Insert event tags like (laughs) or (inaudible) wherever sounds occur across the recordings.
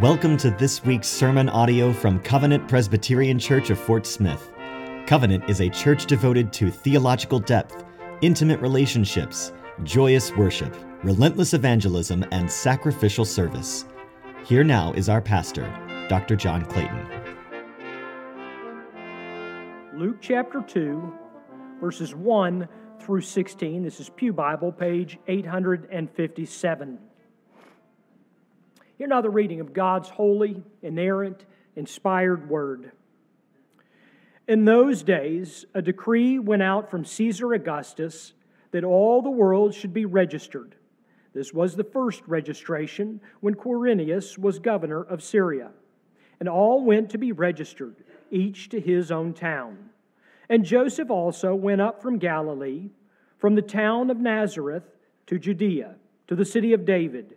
Welcome to this week's sermon audio from Covenant Presbyterian Church of Fort Smith. Covenant is a church devoted to theological depth, intimate relationships, joyous worship, relentless evangelism, and sacrificial service. Here now is our pastor, Dr. John Clayton. Luke chapter 2, verses 1 through 16. This is Pew Bible, page 857. Hear now the reading of God's holy, inerrant, inspired word. In those days, a decree went out from Caesar Augustus that all the world should be registered. This was the first registration when Quirinius was governor of Syria. And all went to be registered, each to his own town. And Joseph also went up from Galilee, from the town of Nazareth to Judea, to the city of David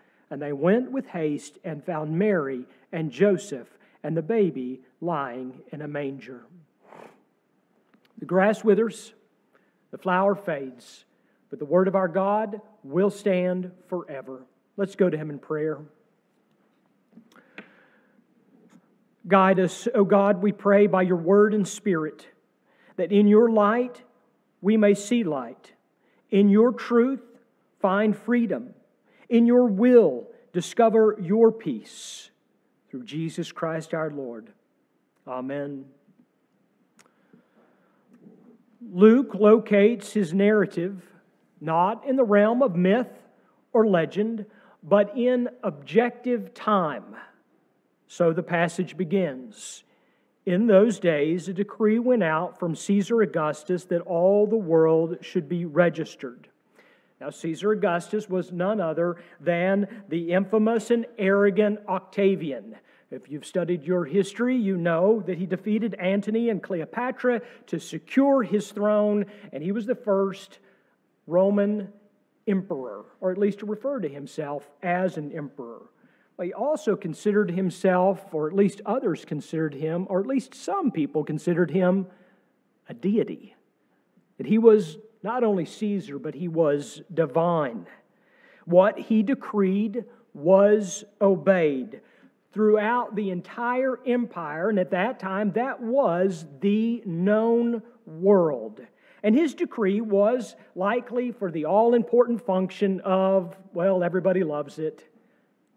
And they went with haste and found Mary and Joseph and the baby lying in a manger. The grass withers, the flower fades, but the word of our God will stand forever. Let's go to him in prayer. Guide us, O God, we pray, by your word and spirit, that in your light we may see light, in your truth find freedom. In your will, discover your peace. Through Jesus Christ our Lord. Amen. Luke locates his narrative not in the realm of myth or legend, but in objective time. So the passage begins. In those days, a decree went out from Caesar Augustus that all the world should be registered. Now, Caesar Augustus was none other than the infamous and arrogant Octavian. If you've studied your history, you know that he defeated Antony and Cleopatra to secure his throne, and he was the first Roman emperor, or at least to refer to himself as an emperor. But he also considered himself, or at least others considered him, or at least some people considered him, a deity. That he was not only Caesar, but he was divine. What he decreed was obeyed throughout the entire empire, and at that time, that was the known world. And his decree was likely for the all important function of, well, everybody loves it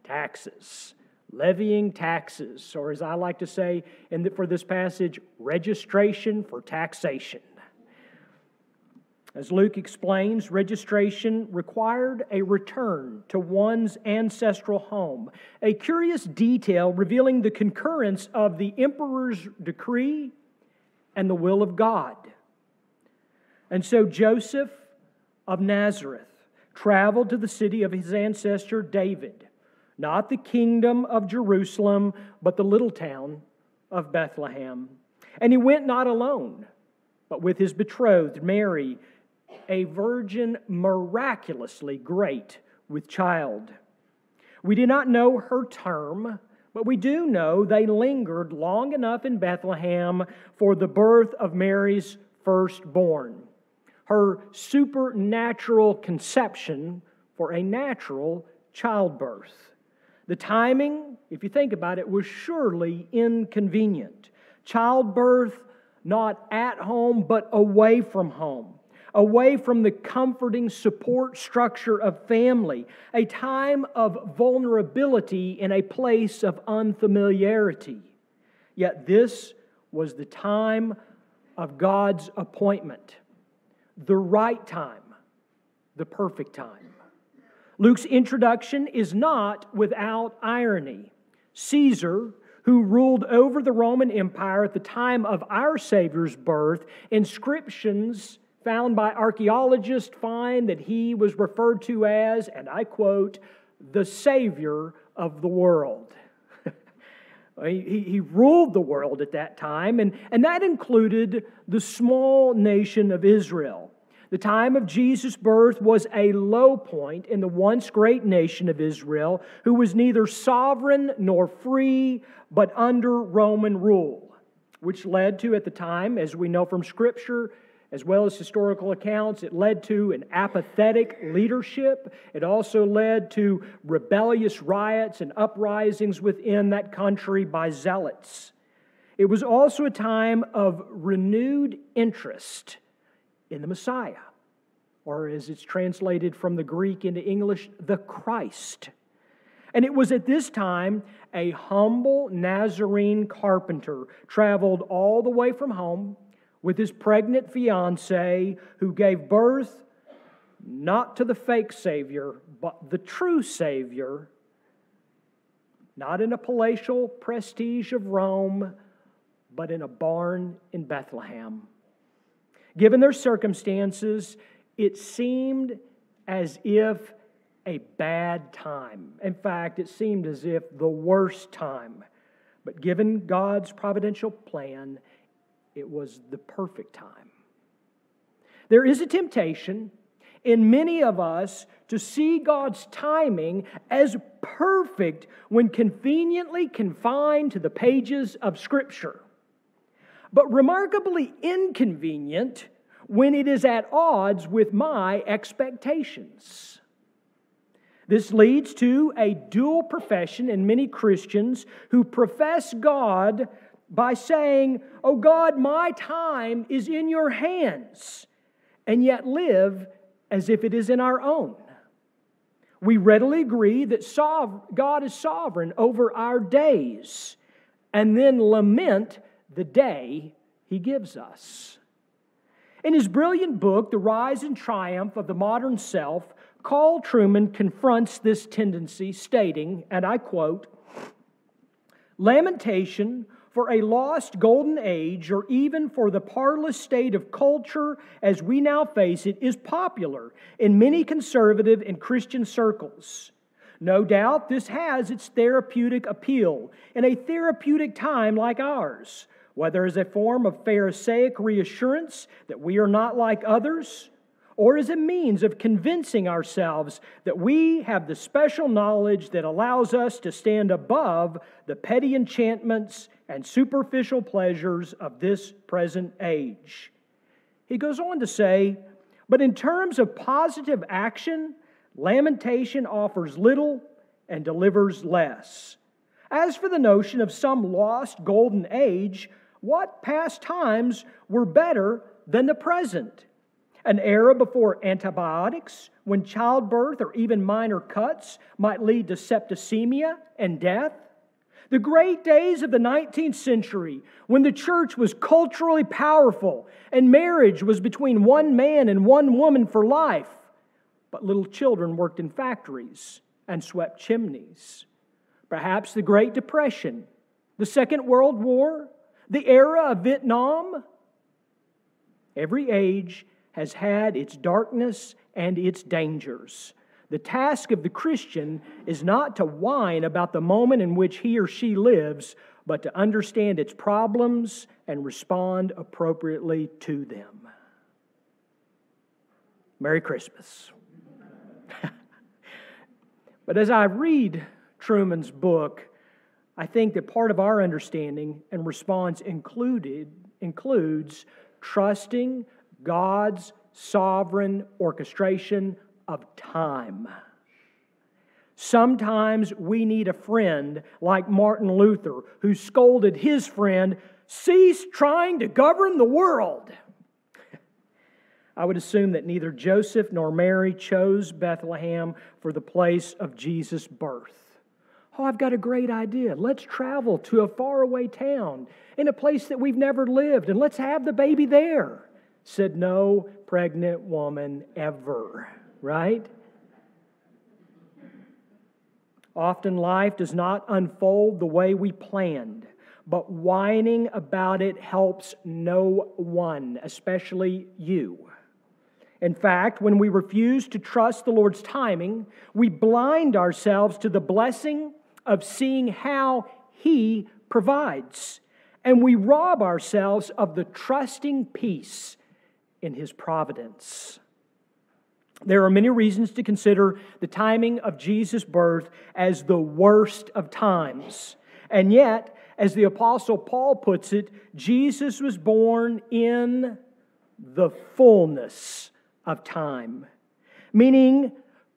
taxes, levying taxes, or as I like to say in the, for this passage, registration for taxation. As Luke explains, registration required a return to one's ancestral home, a curious detail revealing the concurrence of the emperor's decree and the will of God. And so Joseph of Nazareth traveled to the city of his ancestor David, not the kingdom of Jerusalem, but the little town of Bethlehem. And he went not alone, but with his betrothed Mary a virgin miraculously great with child. We do not know her term, But we do know they lingered long enough in Bethlehem for the birth of Mary's firstborn, her supernatural conception for a natural childbirth. The timing, if you think about it, was surely inconvenient. Childbirth not at home, but away from home, away from the comforting support structure of family, a time of vulnerability in a place of unfamiliarity. Yet this was the time of God's appointment, the right time, the perfect time. Luke's introduction is not without irony. Caesar, who ruled over the Roman Empire at the time of our Savior's birth, inscriptions found by archaeologists find that he was referred to as, and I quote, the Savior of the world. (laughs) he, he ruled the world at that time, and, and that included the small nation of Israel. The time of Jesus' birth was a low point in the once great nation of Israel, who was neither sovereign nor free, but under Roman rule, which led to, at the time, as we know from Scripture, as well as historical accounts, it led to an apathetic leadership. It also led to rebellious riots and uprisings within that country by zealots. It was also a time of renewed interest in the Messiah, or as it's translated from the Greek into English, the Christ. And it was at this time a humble Nazarene carpenter traveled all the way from home with his pregnant fiancee who gave birth not to the fake Savior, but the true Savior, not in a palatial prestige of Rome, but in a barn in Bethlehem. Given their circumstances, it seemed as if a bad time. In fact, it seemed as if the worst time. But given God's providential plan, it was the perfect time. There is a temptation in many of us to see God's timing as perfect when conveniently confined to the pages of Scripture but remarkably inconvenient when it is at odds with my expectations. This leads to a dual profession in many Christians who profess God by saying, Oh God, my time is in your hands, and yet live as if it is in our own. We readily agree that God is sovereign over our days, and then lament the day he gives us. In his brilliant book, The Rise and Triumph of the Modern Self, Carl Trueman confronts this tendency, stating, and I quote, Lamentation for a lost golden age, or even for the parlous state of culture as we now face it, is popular in many conservative and Christian circles. No doubt this has its therapeutic appeal in a therapeutic time like ours, whether as a form of Pharisaic reassurance that we are not like others, or as a means of convincing ourselves that we have the special knowledge that allows us to stand above the petty enchantments and superficial pleasures of this present age. He goes on to say, but in terms of positive action, lamentation offers little and delivers less. As for the notion of some lost golden age, what past times were better than the present? An era before antibiotics, when childbirth or even minor cuts might lead to septicemia and death? The great days of the 19th century, when the church was culturally powerful and marriage was between one man and one woman for life, but little children worked in factories and swept chimneys. Perhaps the Great Depression, the Second World War, the era of Vietnam, every age has had its darkness and its dangers. The task of the Christian is not to whine about the moment in which he or she lives, but to understand its problems and respond appropriately to them. Merry Christmas. (laughs) but as I read Trueman's book, I think that part of our understanding and response included includes trusting God's sovereign orchestration of time. Sometimes we need a friend like Martin Luther, who scolded his friend, Cease trying to govern the world. I would assume that neither Joseph nor Mary chose Bethlehem for the place of Jesus' birth. Oh, I've got a great idea. Let's travel to a faraway town in a place that we've never lived and let's have the baby there. Said no pregnant woman ever, right? Often life does not unfold the way we planned, but whining about it helps no one, especially you. In fact, when we refuse to trust the Lord's timing, we blind ourselves to the blessing of seeing how He provides, and we rob ourselves of the trusting peace in His providence. There are many reasons to consider the timing of Jesus' birth as the worst of times. And yet, as the Apostle Paul puts it, Jesus was born in the fullness of time, meaning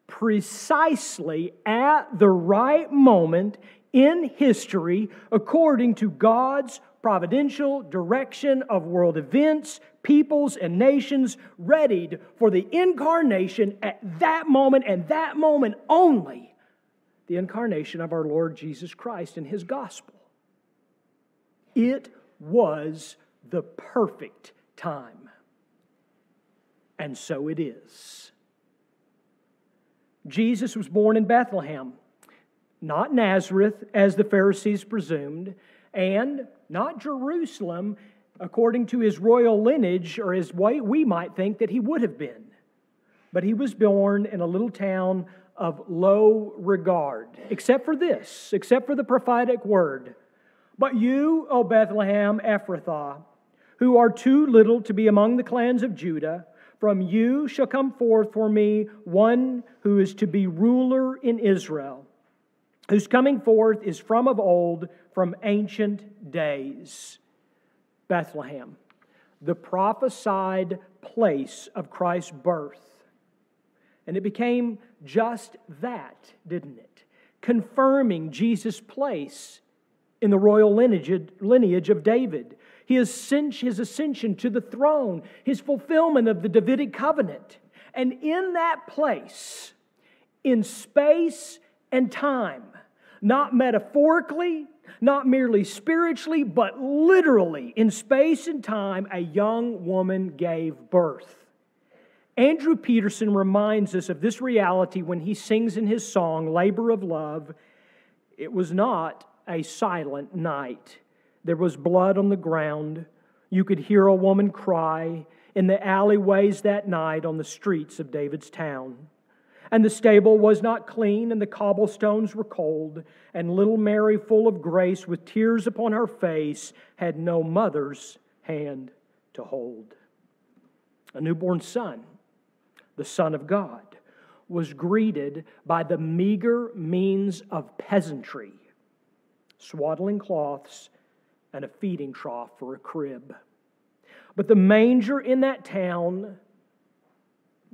precisely at the right moment in history according to God's providential direction of world events, peoples, and nations, readied for the incarnation at that moment and that moment only the incarnation of our Lord Jesus Christ and His gospel. It was the perfect time. And so it is. Jesus was born in Bethlehem, not Nazareth, as the Pharisees presumed, and not Jerusalem, according to his royal lineage, or as we might think that he would have been. But he was born in a little town of low regard, except for this, except for the prophetic word. But you, O Bethlehem Ephrathah, who are too little to be among the clans of Judah, from you shall come forth for me one who is to be ruler in Israel, whose coming forth is from of old, from ancient days. Bethlehem, the prophesied place of Christ's birth. And it became just that, didn't it? Confirming Jesus' place in the royal lineage, lineage of David his ascension to the throne, his fulfillment of the Davidic covenant. And in that place, in space and time, not metaphorically, not merely spiritually, but literally, in space and time, a young woman gave birth. Andrew Peterson reminds us of this reality when he sings in his song, Labor of Love. It was not a silent night. There was blood on the ground. You could hear a woman cry in the alleyways that night on the streets of David's town. And the stable was not clean, and the cobblestones were cold, and little Mary, full of grace, with tears upon her face, had no mother's hand to hold. A newborn son, the Son of God, was greeted by the meager means of peasantry swaddling cloths and a feeding trough for a crib. But the manger in that town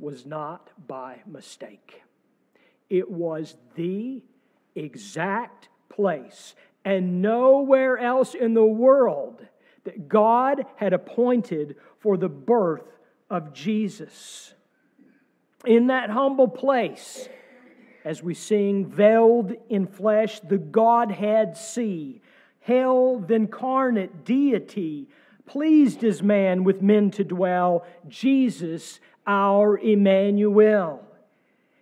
was not by mistake. It was the exact place and nowhere else in the world that God had appointed for the birth of Jesus. In that humble place, as we sing, veiled in flesh, the Godhead see the incarnate deity, pleased as man with men to dwell, Jesus our Emmanuel.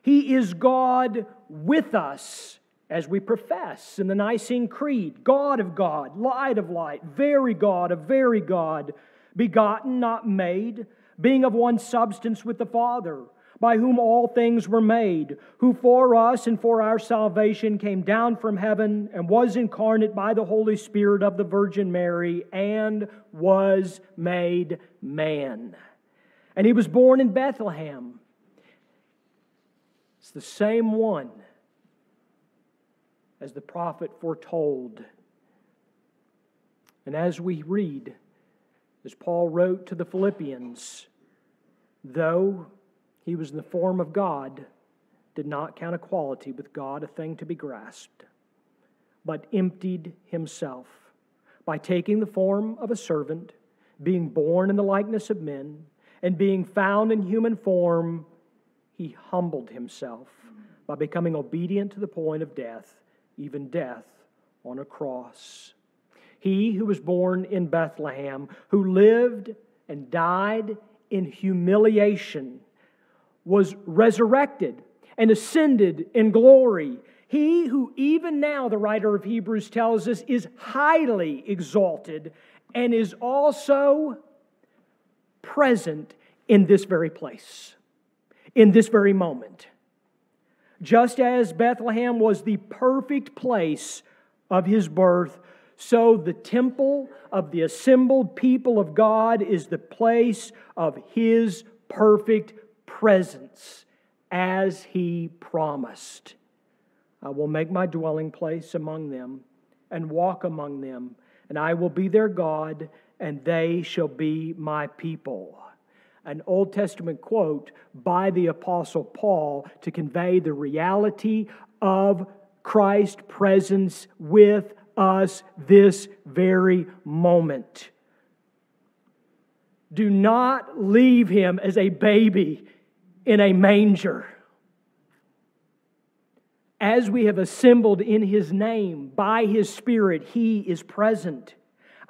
He is God with us as we profess in the Nicene Creed God of God, light of light, very God of very God, begotten, not made, being of one substance with the Father by whom all things were made, who for us and for our salvation came down from heaven and was incarnate by the Holy Spirit of the Virgin Mary and was made man. And he was born in Bethlehem. It's the same one as the prophet foretold. And as we read, as Paul wrote to the Philippians, though he was in the form of God, did not count equality with God a thing to be grasped, but emptied himself by taking the form of a servant, being born in the likeness of men, and being found in human form, he humbled himself by becoming obedient to the point of death, even death on a cross. He who was born in Bethlehem, who lived and died in humiliation, was resurrected and ascended in glory. He who, even now, the writer of Hebrews tells us, is highly exalted and is also present in this very place, in this very moment. Just as Bethlehem was the perfect place of his birth, so the temple of the assembled people of God is the place of his perfect presence as he promised. I will make my dwelling place among them and walk among them, and I will be their God, and they shall be my people. An Old Testament quote by the Apostle Paul to convey the reality of Christ's presence with us this very moment. Do not leave him as a baby in a manger. As we have assembled in his name, by his Spirit, he is present.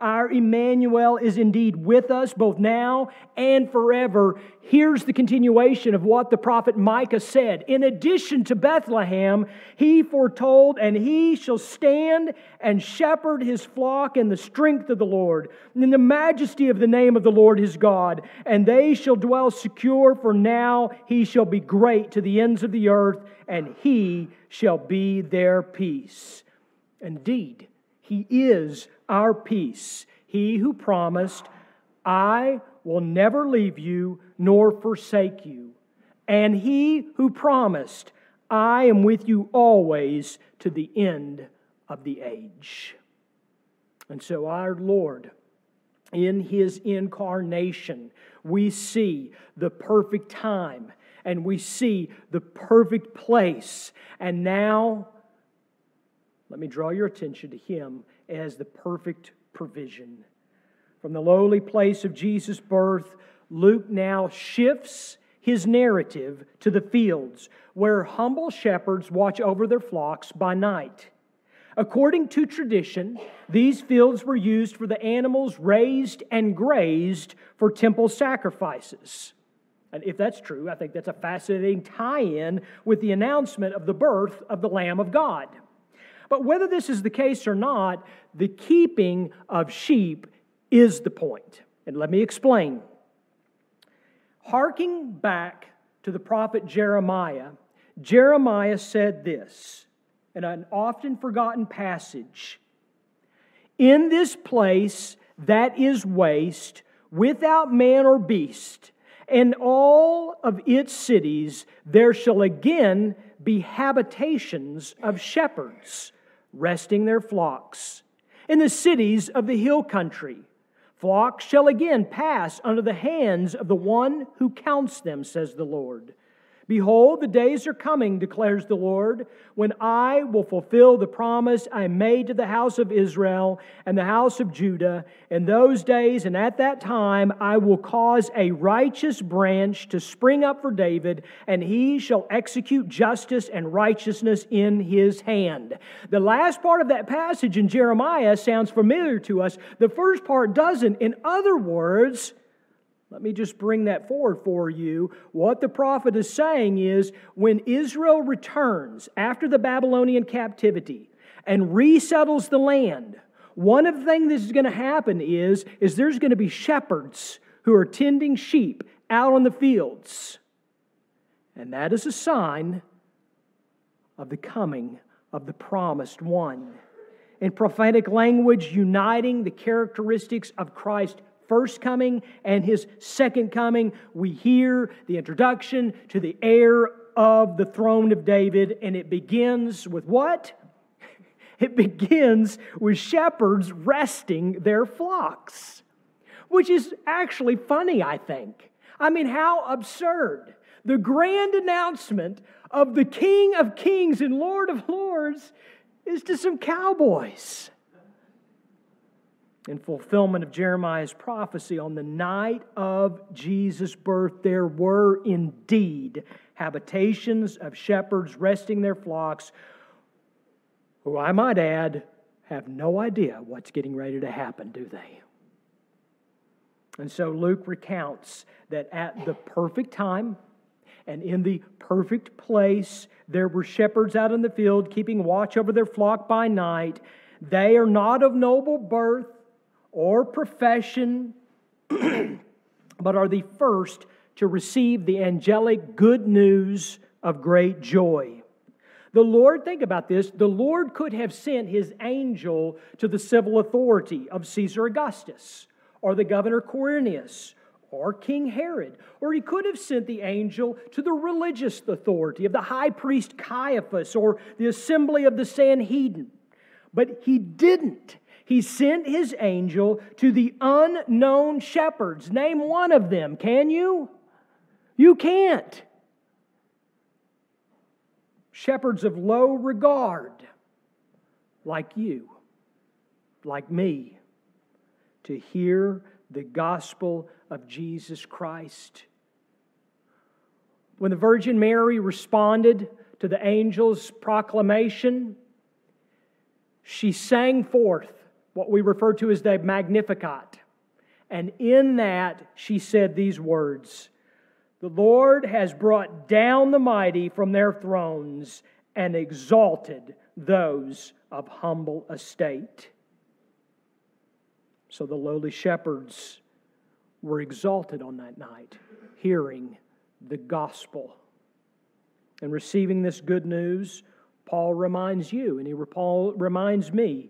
Our Emmanuel is indeed with us both now and forever. Here's the continuation of what the prophet Micah said. In addition to Bethlehem, he foretold, and he shall stand and shepherd his flock in the strength of the Lord, in the majesty of the name of the Lord his God. And they shall dwell secure, for now he shall be great to the ends of the earth, and he shall be their peace. Indeed, he is our peace. He who promised, I will never leave you nor forsake you. And he who promised, I am with you always to the end of the age. And so, our Lord, in his incarnation, we see the perfect time and we see the perfect place. And now, let me draw your attention to him as the perfect provision. From the lowly place of Jesus' birth, Luke now shifts his narrative to the fields where humble shepherds watch over their flocks by night. According to tradition, these fields were used for the animals raised and grazed for temple sacrifices. And if that's true, I think that's a fascinating tie in with the announcement of the birth of the Lamb of God. But whether this is the case or not, the keeping of sheep is the point. And let me explain. Harking back to the prophet Jeremiah, Jeremiah said this in an often forgotten passage In this place that is waste, without man or beast, and all of its cities, there shall again be habitations of shepherds resting their flocks. In the cities of the hill country, flocks shall again pass under the hands of the one who counts them, says the Lord. Behold, the days are coming, declares the Lord, when I will fulfill the promise I made to the house of Israel and the house of Judah. In those days and at that time, I will cause a righteous branch to spring up for David, and he shall execute justice and righteousness in his hand. The last part of that passage in Jeremiah sounds familiar to us. The first part doesn't. In other words, let me just bring that forward for you. What the prophet is saying is when Israel returns after the Babylonian captivity and resettles the land, one of the things that is going to happen is, is there's going to be shepherds who are tending sheep out on the fields. And that is a sign of the coming of the promised one. In prophetic language, uniting the characteristics of Christ first coming and his second coming, we hear the introduction to the heir of the throne of David, and it begins with what? (laughs) it begins with shepherds resting their flocks, which is actually funny, I think. I mean, how absurd. The grand announcement of the King of Kings and Lord of Lords is to some cowboys. In fulfillment of Jeremiah's prophecy, on the night of Jesus' birth, there were indeed habitations of shepherds resting their flocks, who I might add have no idea what's getting ready to happen, do they? And so Luke recounts that at the perfect time and in the perfect place, there were shepherds out in the field keeping watch over their flock by night. They are not of noble birth or profession, but are the first to receive the angelic good news of great joy. The Lord, think about this, the Lord could have sent his angel to the civil authority of Caesar Augustus or the governor Quirinius or King Herod, or he could have sent the angel to the religious authority of the high priest Caiaphas or the assembly of the Sanhedrin. But he didn't. He sent his angel to the unknown shepherds. Name one of them, can you? You can't. Shepherds of low regard, like you, like me, to hear the gospel of Jesus Christ. When the Virgin Mary responded to the angel's proclamation, she sang forth what we refer to as the Magnificat. And in that, she said these words The Lord has brought down the mighty from their thrones and exalted those of humble estate. So the lowly shepherds were exalted on that night, hearing the gospel. And receiving this good news, Paul reminds you, and he Paul reminds me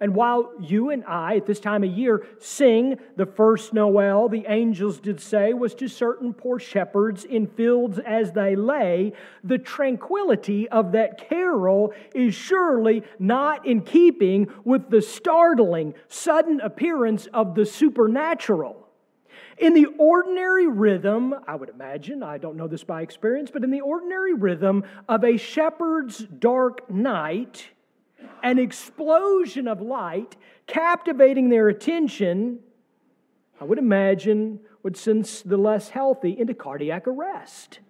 And while you and I, at this time of year, sing the first Noel, the angels did say, was to certain poor shepherds in fields as they lay, the tranquility of that carol is surely not in keeping with the startling, sudden appearance of the supernatural. In the ordinary rhythm, I would imagine, I don't know this by experience, but in the ordinary rhythm of a shepherd's dark night, an explosion of light captivating their attention, I would imagine would send the less healthy into cardiac arrest.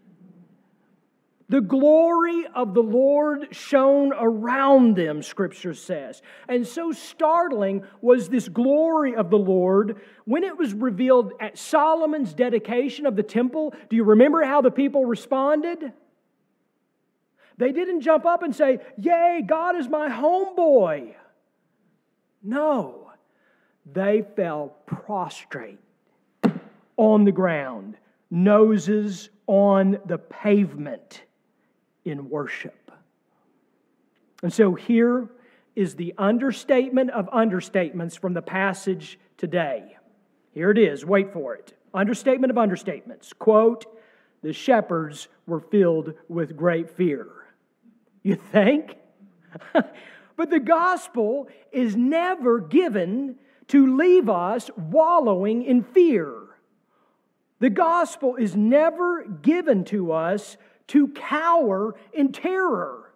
The glory of the Lord shone around them, Scripture says. And so startling was this glory of the Lord when it was revealed at Solomon's dedication of the temple. Do you remember how the people responded? They didn't jump up and say, Yay, God is my homeboy. No, they fell prostrate on the ground, noses on the pavement in worship. And so here is the understatement of understatements from the passage today. Here it is, wait for it. Understatement of understatements. Quote, the shepherds were filled with great fear. You think? (laughs) but the gospel is never given to leave us wallowing in fear. The gospel is never given to us to cower in terror,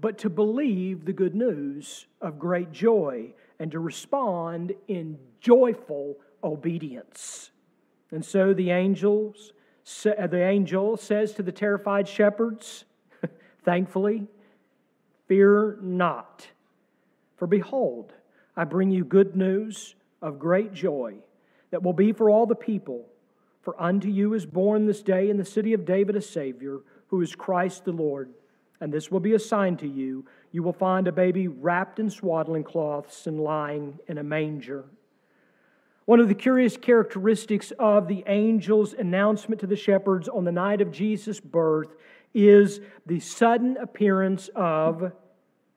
but to believe the good news of great joy and to respond in joyful obedience. And so the angels, the angel says to the terrified shepherds, Thankfully, fear not. For behold, I bring you good news of great joy that will be for all the people. For unto you is born this day in the city of David a Savior, who is Christ the Lord. and this will be a sign to you. You will find a baby wrapped in swaddling cloths and lying in a manger. One of the curious characteristics of the angel's announcement to the shepherds on the night of Jesus' birth is the sudden appearance of,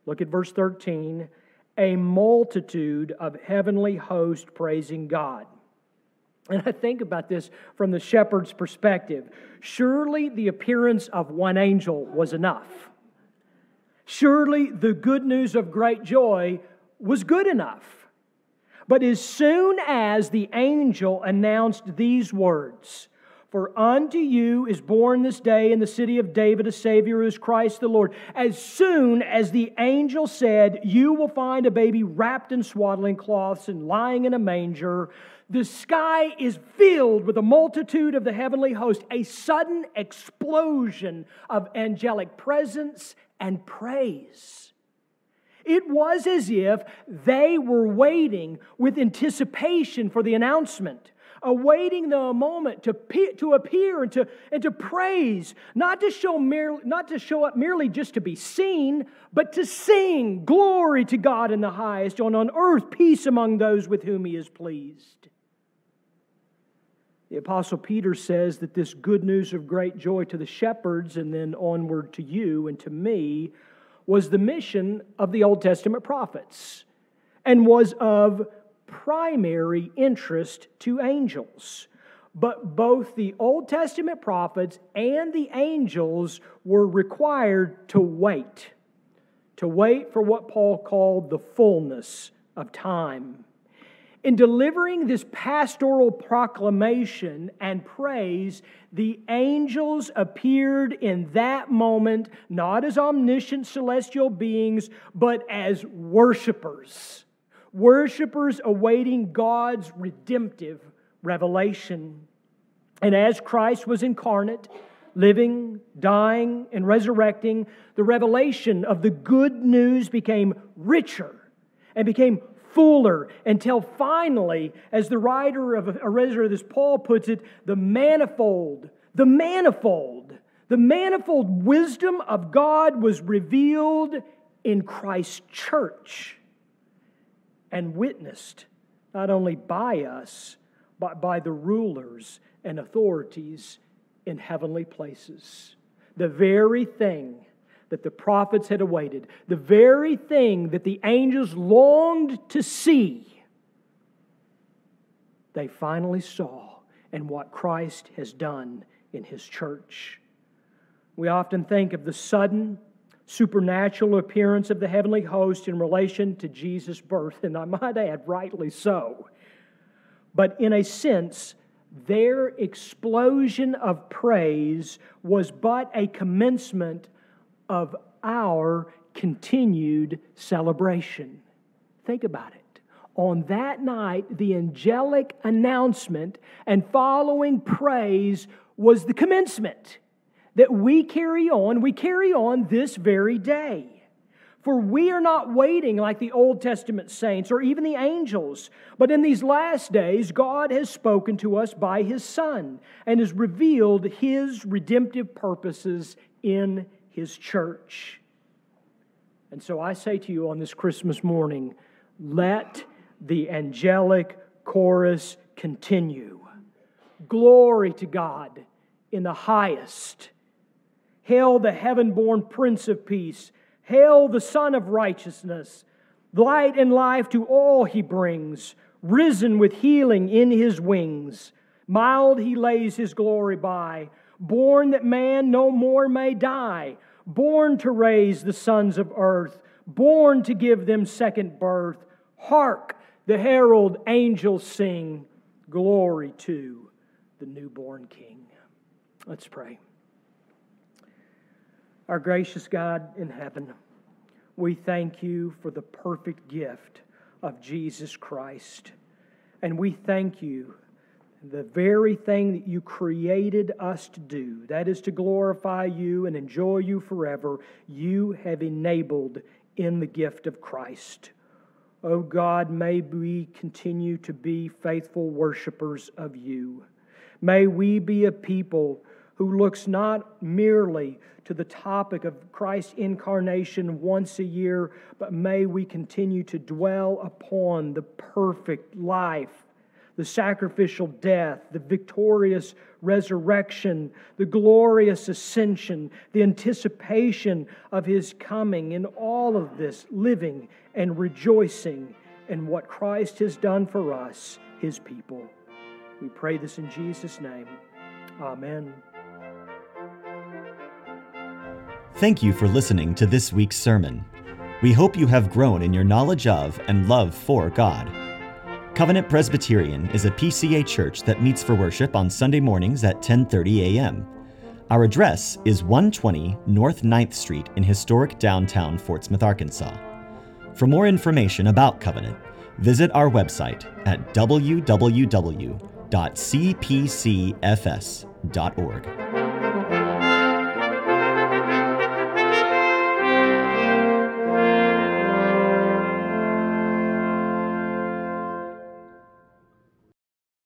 look at verse 13, a multitude of heavenly hosts praising God. And I think about this from the shepherd's perspective. Surely the appearance of one angel was enough. Surely the good news of great joy was good enough. But as soon as the angel announced these words, for unto you is born this day in the city of David a Savior who is Christ the Lord. As soon as the angel said, You will find a baby wrapped in swaddling cloths and lying in a manger, the sky is filled with a multitude of the heavenly host, a sudden explosion of angelic presence and praise. It was as if they were waiting with anticipation for the announcement awaiting the moment to, to appear and to, and to praise, not to, show merely, not to show up merely just to be seen, but to sing glory to God in the highest, and on earth peace among those with whom he is pleased. The Apostle Peter says that this good news of great joy to the shepherds and then onward to you and to me was the mission of the Old Testament prophets and was of primary interest to angels. But both the Old Testament prophets and the angels were required to wait, to wait for what Paul called the fullness of time. In delivering this pastoral proclamation and praise, the angels appeared in that moment not as omniscient celestial beings, but as worshipers worshipers awaiting God's redemptive revelation. And as Christ was incarnate, living, dying, and resurrecting, the revelation of the good news became richer and became fuller until finally, as the writer of a of this Paul puts it, the manifold, the manifold, the manifold wisdom of God was revealed in Christ's church and witnessed not only by us, but by the rulers and authorities in heavenly places. The very thing that the prophets had awaited, the very thing that the angels longed to see, they finally saw in what Christ has done in his church. We often think of the sudden supernatural appearance of the heavenly host in relation to Jesus' birth, and I might add, rightly so. But in a sense, their explosion of praise was but a commencement of our continued celebration. Think about it. On that night, the angelic announcement and following praise was the commencement that we carry on, we carry on this very day. For we are not waiting like the Old Testament saints or even the angels, but in these last days, God has spoken to us by His Son and has revealed His redemptive purposes in His church. And so I say to you on this Christmas morning let the angelic chorus continue. Glory to God in the highest Hail the heaven born Prince of Peace. Hail the Sun of Righteousness. Light and life to all he brings, risen with healing in his wings. Mild he lays his glory by, born that man no more may die, born to raise the sons of earth, born to give them second birth. Hark, the herald angels sing, Glory to the newborn King. Let's pray. Our gracious God in heaven, we thank you for the perfect gift of Jesus Christ. And we thank you, the very thing that you created us to do, that is to glorify you and enjoy you forever, you have enabled in the gift of Christ. Oh God, may we continue to be faithful worshipers of you. May we be a people who looks not merely to the topic of Christ's incarnation once a year, but may we continue to dwell upon the perfect life, the sacrificial death, the victorious resurrection, the glorious ascension, the anticipation of his coming, in all of this, living and rejoicing in what Christ has done for us, his people. We pray this in Jesus' name. Amen. Thank you for listening to this week's sermon. We hope you have grown in your knowledge of and love for God. Covenant Presbyterian is a PCA church that meets for worship on Sunday mornings at 10:30 a.m. Our address is 120 North 9th Street in historic downtown Fort Smith, Arkansas. For more information about Covenant, visit our website at www.cpcfs.org.